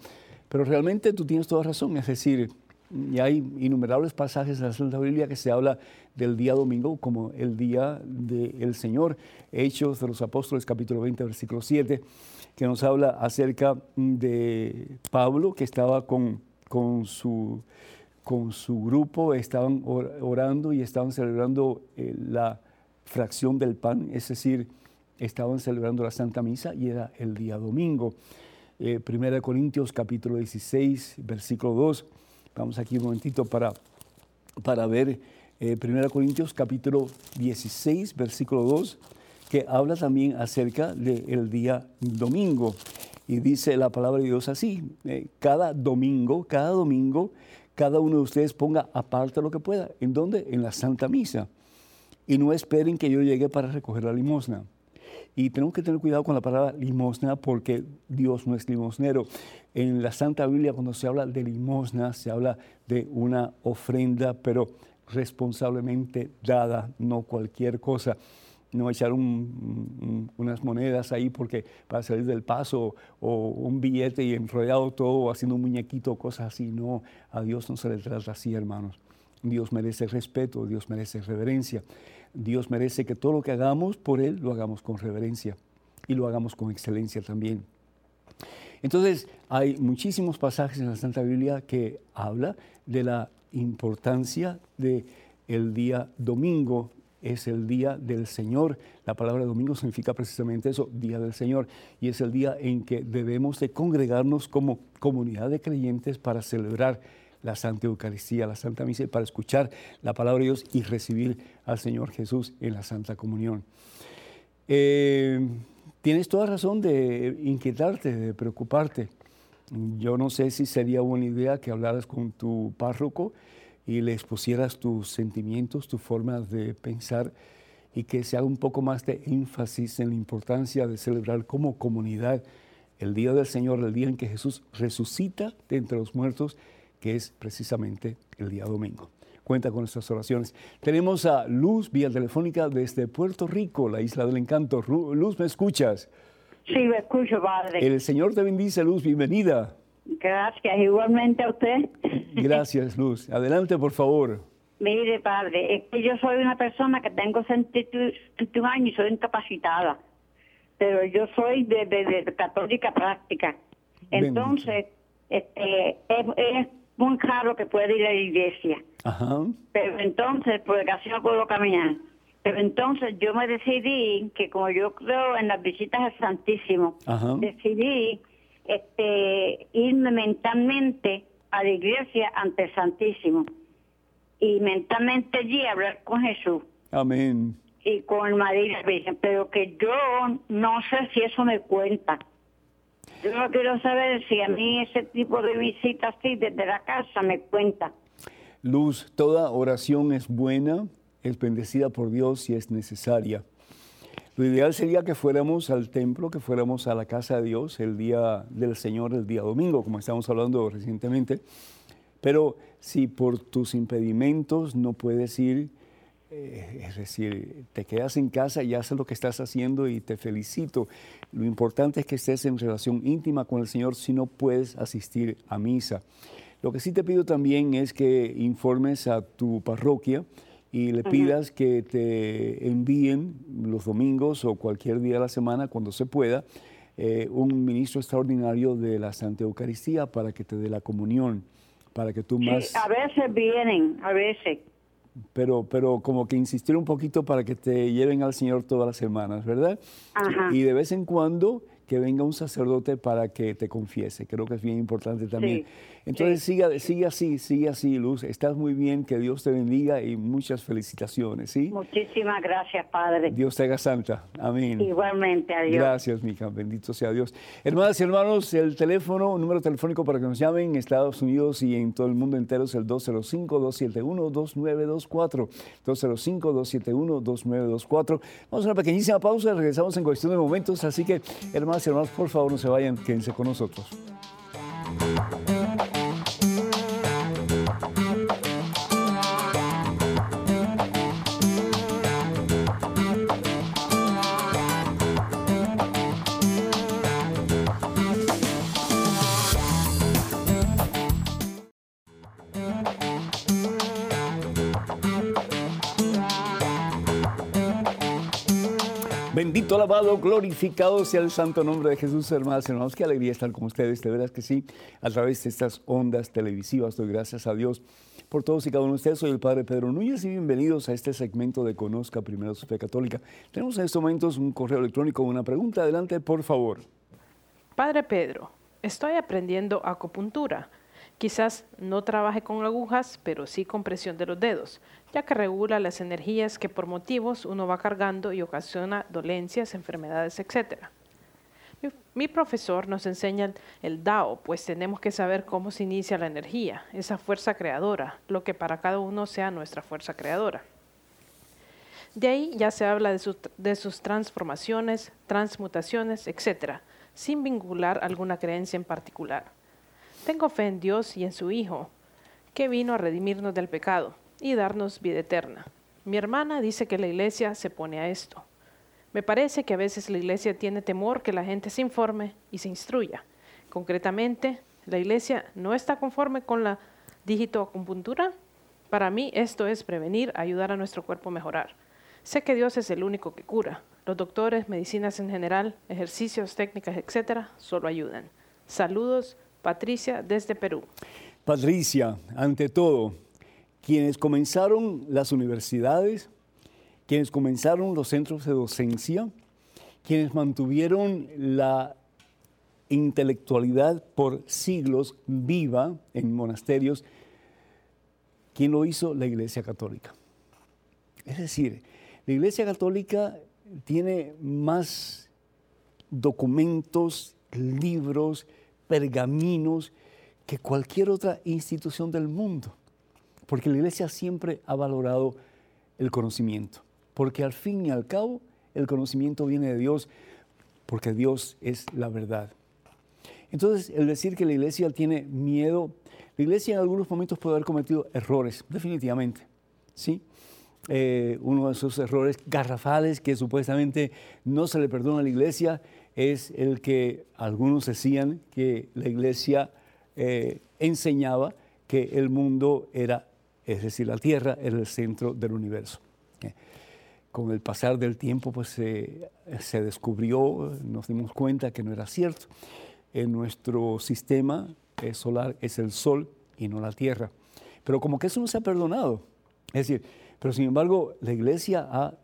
Pero realmente tú tienes toda razón, es decir, y hay innumerables pasajes en la Santa Biblia que se habla del día domingo como el día del Señor. Hechos de los Apóstoles, capítulo 20, versículo 7, que nos habla acerca de Pablo, que estaba con, con su con su grupo estaban orando y estaban celebrando eh, la fracción del pan, es decir, estaban celebrando la Santa Misa y era el día domingo. Eh, Primera de Corintios capítulo 16, versículo 2. Vamos aquí un momentito para para ver eh, 1 Corintios capítulo 16, versículo 2, que habla también acerca del día domingo. Y dice la palabra de Dios así, eh, cada domingo, cada domingo, cada uno de ustedes ponga aparte lo que pueda. ¿En dónde? En la Santa Misa. Y no esperen que yo llegue para recoger la limosna. Y tenemos que tener cuidado con la palabra limosna porque Dios no es limosnero. En la Santa Biblia cuando se habla de limosna se habla de una ofrenda, pero responsablemente dada, no cualquier cosa. No echar unas monedas ahí porque para salir del paso o un billete y enrollado todo haciendo un muñequito, cosas así. No, a Dios no se le trata así, hermanos. Dios merece respeto, Dios merece reverencia. Dios merece que todo lo que hagamos por Él lo hagamos con reverencia y lo hagamos con excelencia también. Entonces, hay muchísimos pasajes en la Santa Biblia que habla de la importancia del el día domingo. Es el día del Señor. La palabra domingo significa precisamente eso, día del Señor. Y es el día en que debemos de congregarnos como comunidad de creyentes para celebrar la Santa Eucaristía, la Santa Misa, para escuchar la palabra de Dios y recibir al Señor Jesús en la Santa Comunión. Eh, tienes toda razón de inquietarte, de preocuparte. Yo no sé si sería buena idea que hablaras con tu párroco y le expusieras tus sentimientos, tu forma de pensar y que se haga un poco más de énfasis en la importancia de celebrar como comunidad el día del Señor, el día en que Jesús resucita de entre los muertos que es precisamente el día domingo. Cuenta con nuestras oraciones. Tenemos a Luz vía telefónica desde Puerto Rico, la isla del encanto. Luz, ¿me escuchas? Sí, me escucho, padre. El Señor te bendice, Luz, bienvenida. Gracias, igualmente a usted. Gracias, Luz. Adelante, por favor. Mire, padre, es que yo soy una persona que tengo 61 años y soy incapacitada, pero yo soy de, católica práctica. Entonces, este, es, muy raro que pueda ir a la iglesia. Pero entonces, porque casi no puedo caminar. Pero entonces yo me decidí que como yo creo en las visitas al Santísimo, decidí este, irme mentalmente a la iglesia ante el Santísimo y mentalmente allí hablar con Jesús. Amén. Y con María Virgen, pero que yo no sé si eso me cuenta. Yo quiero saber si a mí ese tipo de visitas así desde la casa me cuenta. Luz, toda oración es buena, es bendecida por Dios si es necesaria. Lo ideal sería que fuéramos al templo, que fuéramos a la casa de Dios el día del Señor, el día domingo, como estamos hablando recientemente. Pero si por tus impedimentos no puedes ir, eh, es decir, te quedas en casa y haces lo que estás haciendo y te felicito. Lo importante es que estés en relación íntima con el Señor si no puedes asistir a misa. Lo que sí te pido también es que informes a tu parroquia y le pidas que te envíen los domingos o cualquier día de la semana, cuando se pueda, eh, un ministro extraordinario de la Santa Eucaristía para que te dé la comunión, para que tú más... a veces vienen, a veces pero, pero como que insistir un poquito para que te lleven al Señor todas las semanas, ¿verdad? Y de vez en cuando que venga un sacerdote para que te confiese. Creo que es bien importante también. Entonces sigue, sigue así, sigue así, Luz. Estás muy bien, que Dios te bendiga y muchas felicitaciones, ¿sí? Muchísimas gracias, Padre. Dios te haga santa. Amén. Igualmente, adiós. Gracias, mija. Bendito sea Dios. Hermanas y hermanos, el teléfono, número telefónico para que nos llamen en Estados Unidos y en todo el mundo entero es el 205-271-2924. 205-271-2924. Vamos a una pequeñísima pausa, regresamos en cuestión de momentos, así que, hermanas y hermanos, por favor, no se vayan, quédense con nosotros. Bendito, alabado, glorificado sea el santo nombre de Jesús, hermanos y hermanos. Qué alegría estar con ustedes, de veras que sí, a través de estas ondas televisivas. Doy gracias a Dios por todos y cada uno de ustedes. Soy el Padre Pedro Núñez y bienvenidos a este segmento de Conozca Primero su Fe Católica. Tenemos en estos momentos un correo electrónico, una pregunta. Adelante, por favor. Padre Pedro, estoy aprendiendo acupuntura Quizás no trabaje con agujas, pero sí con presión de los dedos, ya que regula las energías que por motivos uno va cargando y ocasiona dolencias, enfermedades, etc. Mi, profesor nos enseña el Dao, pues tenemos que saber cómo se inicia la energía, esa fuerza creadora, lo que para cada uno sea nuestra fuerza creadora. De ahí ya se habla de, de sus transformaciones, transmutaciones, etc., sin vincular alguna creencia en particular. Tengo fe en Dios y en su Hijo, que vino a redimirnos del pecado y darnos vida eterna. Mi hermana dice que la iglesia se pone a esto. Me parece que a veces la iglesia tiene temor que la gente se informe y se instruya. Concretamente, la iglesia no está conforme con la digitoacupuntura. Para mí esto es prevenir, ayudar a nuestro cuerpo a mejorar. Sé que Dios es el único que cura. Los doctores, medicinas en general, ejercicios, técnicas, etcétera, solo ayudan. Saludos, Patricia desde Perú. Patricia, ante todo, quienes comenzaron las universidades, quienes comenzaron los centros de docencia, quienes mantuvieron la intelectualidad por siglos viva en monasterios, ¿quién lo hizo? La Iglesia Católica. Es decir, la Iglesia Católica tiene más documentos, libros, pergaminos que cualquier otra institución del mundo, porque la iglesia siempre ha valorado el conocimiento, porque al fin y al cabo el conocimiento viene de Dios, porque Dios es la verdad. Entonces, el decir que la iglesia tiene miedo, la iglesia en algunos momentos puede haber cometido errores, definitivamente, ¿sí? Eh, uno de esos errores garrafales que supuestamente no se le perdona a la iglesia es el que algunos decían que la iglesia eh, enseñaba que el mundo era, es decir, la tierra era el centro del universo. Eh, con el pasar del tiempo, pues se descubrió, nos dimos cuenta que no era cierto. En nuestro sistema eh, solar es el Sol y no la Tierra. Pero como que eso no se ha perdonado. Es decir, pero sin embargo, la iglesia ha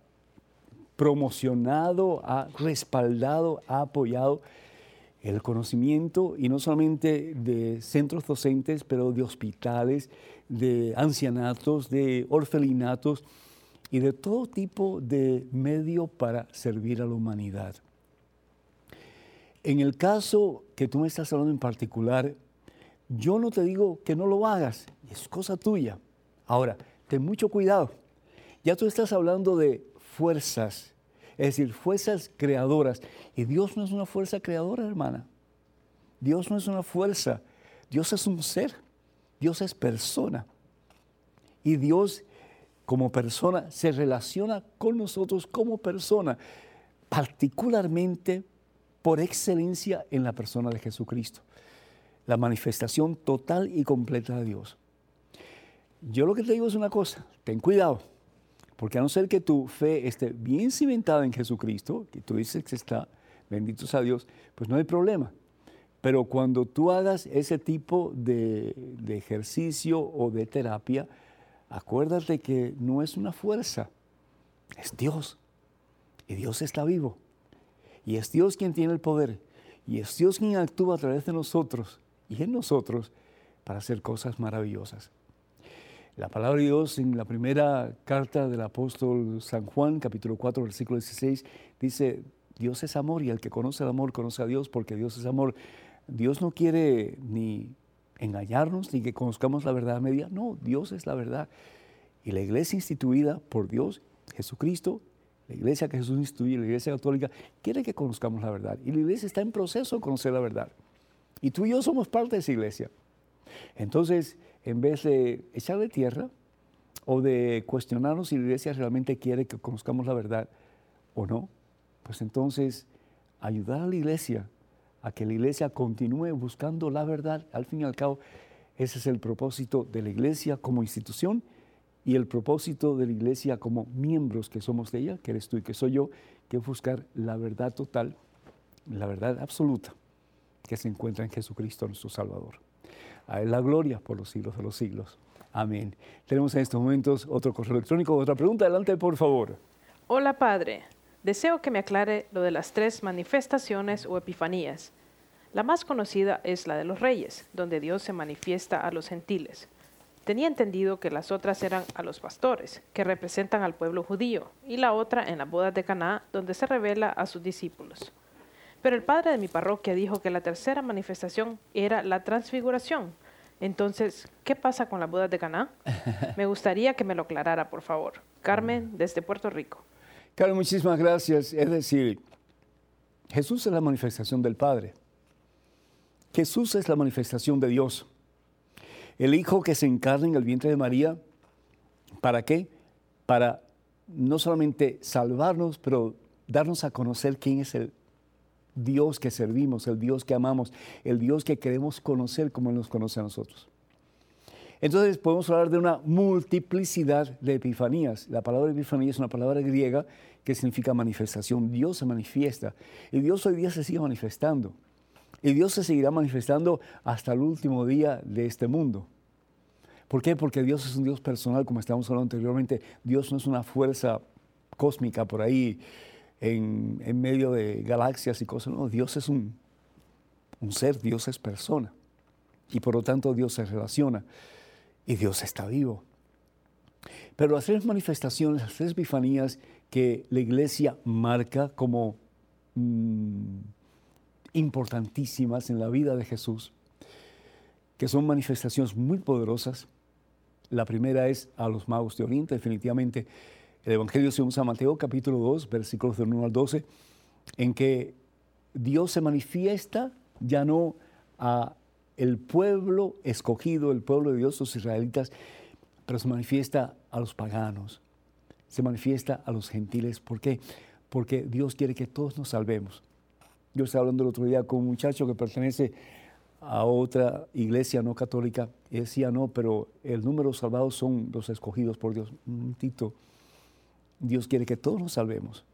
promocionado, ha respaldado, ha apoyado el conocimiento y no solamente de centros docentes, pero de hospitales, de ancianatos, de orfelinatos y de todo tipo de medio para servir a la humanidad. En el caso que tú me estás hablando en particular, yo no te digo que no lo hagas, es cosa tuya. Ahora, ten mucho cuidado. Ya tú estás hablando de fuerzas, es decir, fuerzas creadoras. Y Dios no es una fuerza creadora, hermana. Dios no es una fuerza. Dios es un ser. Dios es persona. Y Dios como persona se relaciona con nosotros como persona, particularmente por excelencia en la persona de Jesucristo. La manifestación total y completa de Dios. Yo lo que te digo es una cosa, ten cuidado porque a no ser que tu fe esté bien cimentada en Jesucristo, que tú dices que está, bendito sea Dios, pues no hay problema. Pero cuando tú hagas ese tipo de, de ejercicio o de terapia, acuérdate que no es una fuerza, es Dios. Y Dios está vivo. Y es Dios quien tiene el poder. Y es Dios quien actúa a través de nosotros y en nosotros para hacer cosas maravillosas. La palabra de Dios en la primera carta del apóstol San Juan, capítulo 4, versículo 16, dice, Dios es amor y el que conoce el amor conoce a Dios porque Dios es amor. Dios no quiere ni engañarnos ni que conozcamos la verdad media, no, Dios es la verdad. Y la iglesia instituida por Dios, Jesucristo, la iglesia que Jesús instituye, la iglesia católica, quiere que conozcamos la verdad. Y la iglesia está en proceso de conocer la verdad. Y tú y yo somos parte de esa iglesia. Entonces, en vez de echarle tierra o de cuestionarnos si la iglesia realmente quiere que conozcamos la verdad o no, pues entonces ayudar a la iglesia a que la iglesia continúe buscando la verdad, al fin y al cabo, ese es el propósito de la iglesia como institución y el propósito de la iglesia como miembros que somos de ella, que eres tú y que soy yo, que es buscar la verdad total, la verdad absoluta que se encuentra en Jesucristo nuestro Salvador. A Él la gloria por los siglos de los siglos. Amén. Tenemos en estos momentos otro correo electrónico, otra pregunta. Adelante, por favor. Hola, Padre. Deseo que me aclare lo de las tres manifestaciones o epifanías. La más conocida es la de los reyes, donde Dios se manifiesta a los gentiles. Tenía entendido que las otras eran a los pastores, que representan al pueblo judío, y la otra en las bodas de Caná, donde se revela a sus discípulos. Pero el padre de mi parroquia dijo que la tercera manifestación era la transfiguración. Entonces, ¿qué pasa con las bodas de Caná? (laughs) Me gustaría que me lo aclarara, por favor. Carmen, desde Puerto Rico. Carmen, muchísimas gracias. Es decir, Jesús es la manifestación del Padre. Jesús es la manifestación de Dios. El Hijo que se encarna en el vientre de María, ¿para qué? Para no solamente salvarnos, pero darnos a conocer quién es el Dios que servimos, el Dios que amamos, el Dios que queremos conocer como Él nos conoce a nosotros. Entonces podemos hablar de una multiplicidad de epifanías. La palabra epifanía es una palabra griega que significa manifestación. Dios se manifiesta y Dios hoy día se sigue manifestando. Y Dios se seguirá manifestando hasta el último día de este mundo. ¿Por qué? Porque Dios es un Dios personal, como estábamos hablando anteriormente. Dios no es una fuerza cósmica por ahí en, medio de galaxias y cosas. No, Dios es un, ser, Dios es persona. Y por lo tanto Dios se relaciona. Y Dios está vivo. Pero las tres manifestaciones, las tres epifanías que la iglesia marca como mm, importantísimas en la vida de Jesús, que son manifestaciones muy poderosas. La primera es a los magos de Oriente, definitivamente el Evangelio según San Mateo, capítulo 2, versículos del 1 al 12, en que Dios se manifiesta ya no a el pueblo escogido, el pueblo de Dios, los israelitas, pero se manifiesta a los paganos, se manifiesta a los gentiles. ¿Por qué? Porque Dios quiere que todos nos salvemos. Yo estaba hablando el otro día con un muchacho que pertenece a otra iglesia no católica y decía, no, pero el número salvados son los escogidos por Dios. Un Tito, Dios quiere que todos nos salvemos.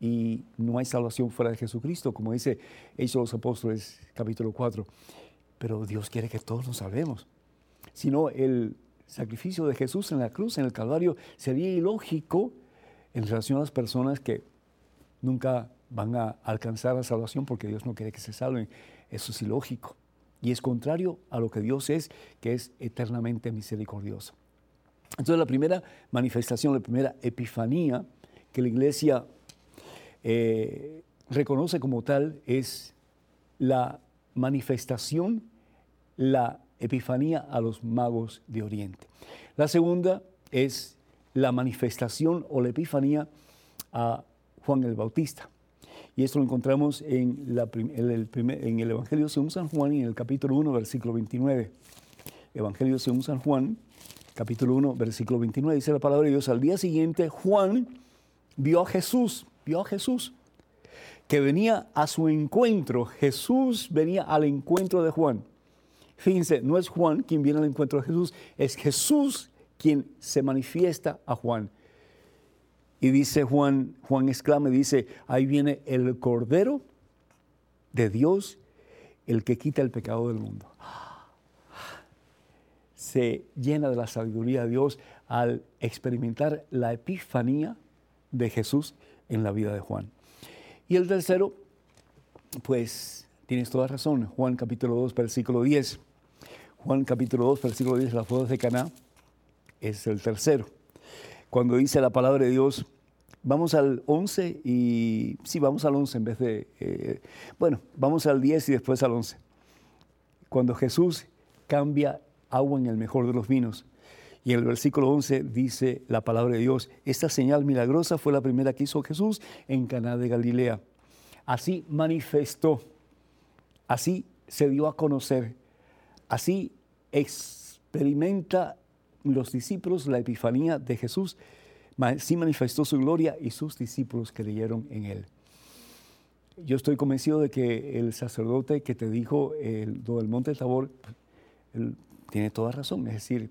Y no hay salvación fuera de Jesucristo, como dice Hechos los Apóstoles capítulo 4. Pero Dios quiere que todos nos salvemos. Si no, el sacrificio de Jesús en la cruz, en el Calvario, sería ilógico en relación a las personas que nunca van a alcanzar la salvación porque Dios no quiere que se salven. Eso es ilógico. Y es contrario a lo que Dios es, que es eternamente misericordioso. Entonces la primera manifestación, la primera epifanía que la iglesia eh, reconoce como tal es la manifestación, la epifanía a los magos de Oriente. La segunda es la manifestación o la epifanía a Juan el Bautista. Y esto lo encontramos en, el, en el Evangelio según San Juan, en el capítulo 1, versículo 29. Evangelio según San Juan, capítulo 1, versículo 29, dice la palabra de Dios. Al día siguiente, Juan vio a Jesús, vio a Jesús, que venía a su encuentro. Jesús venía al encuentro de Juan. Fíjense, no es Juan quien viene al encuentro de Jesús, es Jesús quien se manifiesta a Juan. Y dice Juan, Juan exclama, dice, ahí viene el Cordero de Dios, el que quita el pecado del mundo. Se llena de la sabiduría de Dios al experimentar la epifanía de Jesús en la vida de Juan. Y el tercero, pues tienes toda razón, Juan capítulo 2, versículo 10. Juan capítulo 2, versículo 10, las bodas de Caná, es el tercero cuando dice la palabra de Dios, vamos al 11 y sí, vamos al 11 en vez de, eh, bueno, vamos al 10 y después al 11. Cuando Jesús cambia agua en el mejor de los vinos. Y en el versículo 11 dice la palabra de Dios, esta señal milagrosa fue la primera que hizo Jesús en Caná de Galilea. Así manifestó, así se dio a conocer, así experimenta los discípulos la epifanía de Jesús, sí manifestó su gloria y sus discípulos creyeron en él. Yo estoy convencido de que el sacerdote que te dijo el, del monte Tabor, él tiene toda razón, es decir,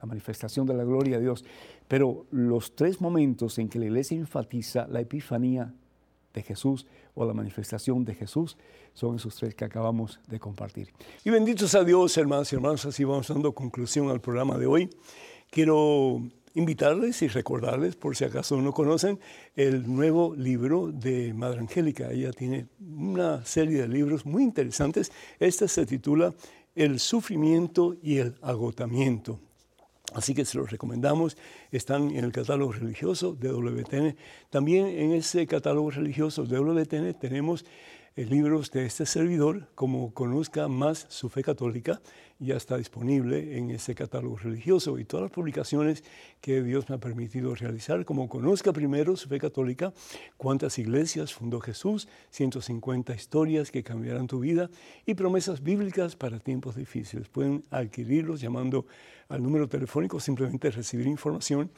la manifestación de la gloria de Dios. Pero los tres momentos en que la iglesia enfatiza la epifanía de Jesús o la manifestación de Jesús son esos tres que acabamos de compartir. Y benditos a Dios, hermanos y hermanos, así vamos dando conclusión al programa de hoy. Quiero invitarles y recordarles, por si acaso no conocen, el nuevo libro de Madre Angélica. Ella tiene una serie de libros muy interesantes. Este se titula El sufrimiento y el agotamiento. Así que se los recomendamos. Están en el catálogo religioso de WTN. También en ese catálogo religioso de WTN tenemos eh, libros de este servidor, como Conozca más su fe católica, ya está disponible en ese catálogo religioso y todas las publicaciones que Dios me ha permitido realizar, como Conozca primero su fe católica, cuántas iglesias fundó Jesús, 150 historias que cambiarán tu vida y promesas bíblicas para tiempos difíciles. Pueden adquirirlos llamando al número telefónico, simplemente recibir información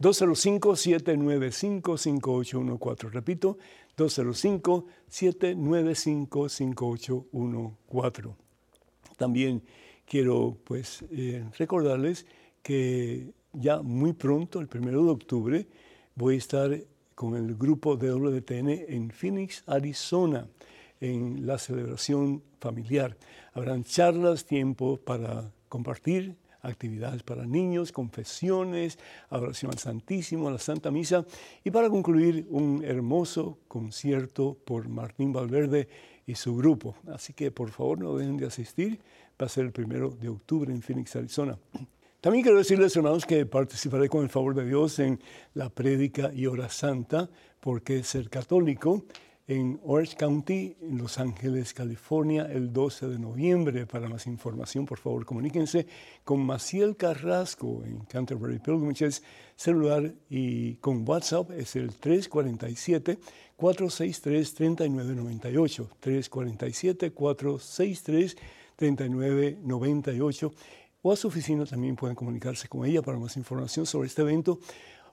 205-795-5814. Repito, 205-795-5814. También quiero pues eh, recordarles que ya muy pronto, el primero de octubre, voy a estar con el grupo de WTN en Phoenix, Arizona, en la celebración familiar. Habrán charlas, tiempo para compartir actividades para niños, confesiones, adoración al Santísimo, la Santa Misa y para concluir un hermoso concierto por Martín Valverde y su grupo. Así que por favor no dejen de asistir, va a ser el primero de octubre en Phoenix, Arizona. También quiero decirles, hermanos, que participaré con el favor de Dios en la prédica y hora santa, porque ser católico en Orange County, en Los Ángeles, California, el 12 de noviembre. Para más información, por favor, comuníquense con Maciel Carrasco en Canterbury Pilgrimages, celular y con WhatsApp es el 347-463-3998. 347-463-3998. O a su oficina también pueden comunicarse con ella para más información sobre este evento.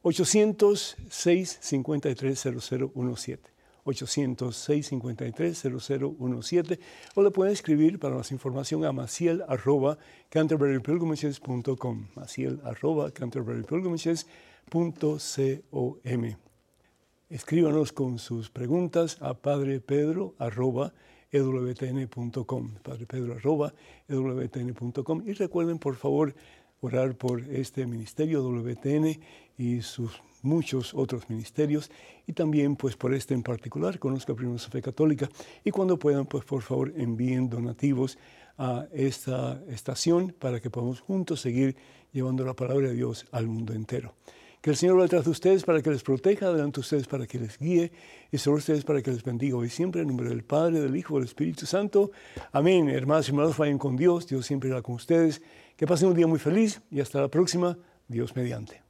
806 53 0017 806-53-0017 o le pueden escribir para más información a maciel arroba canterburypilgrimages.com maciel arroba canterburypilgrimages.com Escríbanos con sus preguntas a Padre Pedro arroba ewtn.com, Padre ewtn.com y recuerden por favor orar por este ministerio WTN y sus muchos otros ministerios y también pues por este en particular, Conozca Primero su Católica y cuando puedan pues por favor envíen donativos a esta estación para que podamos juntos seguir llevando la palabra de Dios al mundo entero. Que el Señor va detrás de ustedes para que les proteja, adelante de ustedes para que les guíe y sobre ustedes para que les bendiga hoy siempre en nombre del Padre, del Hijo, del Espíritu Santo. Amén. Hermanos y hermanos, vayan con Dios. Dios siempre irá con ustedes. Que pasen un día muy feliz y hasta la próxima. Dios mediante.